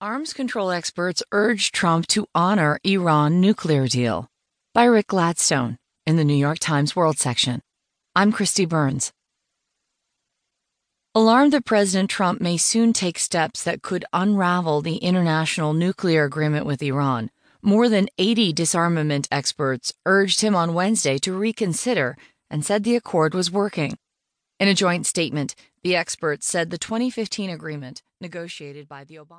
Arms control experts urge Trump to honor Iran nuclear deal. By Rick Gladstone in the New York Times World section. I'm Kristi Burns. Alarmed that President Trump may soon take steps that could unravel the international nuclear agreement with Iran, more than 80 disarmament experts urged him on Wednesday to reconsider and said the accord was working. In a joint statement, the experts said the 2015 agreement, negotiated by the Obama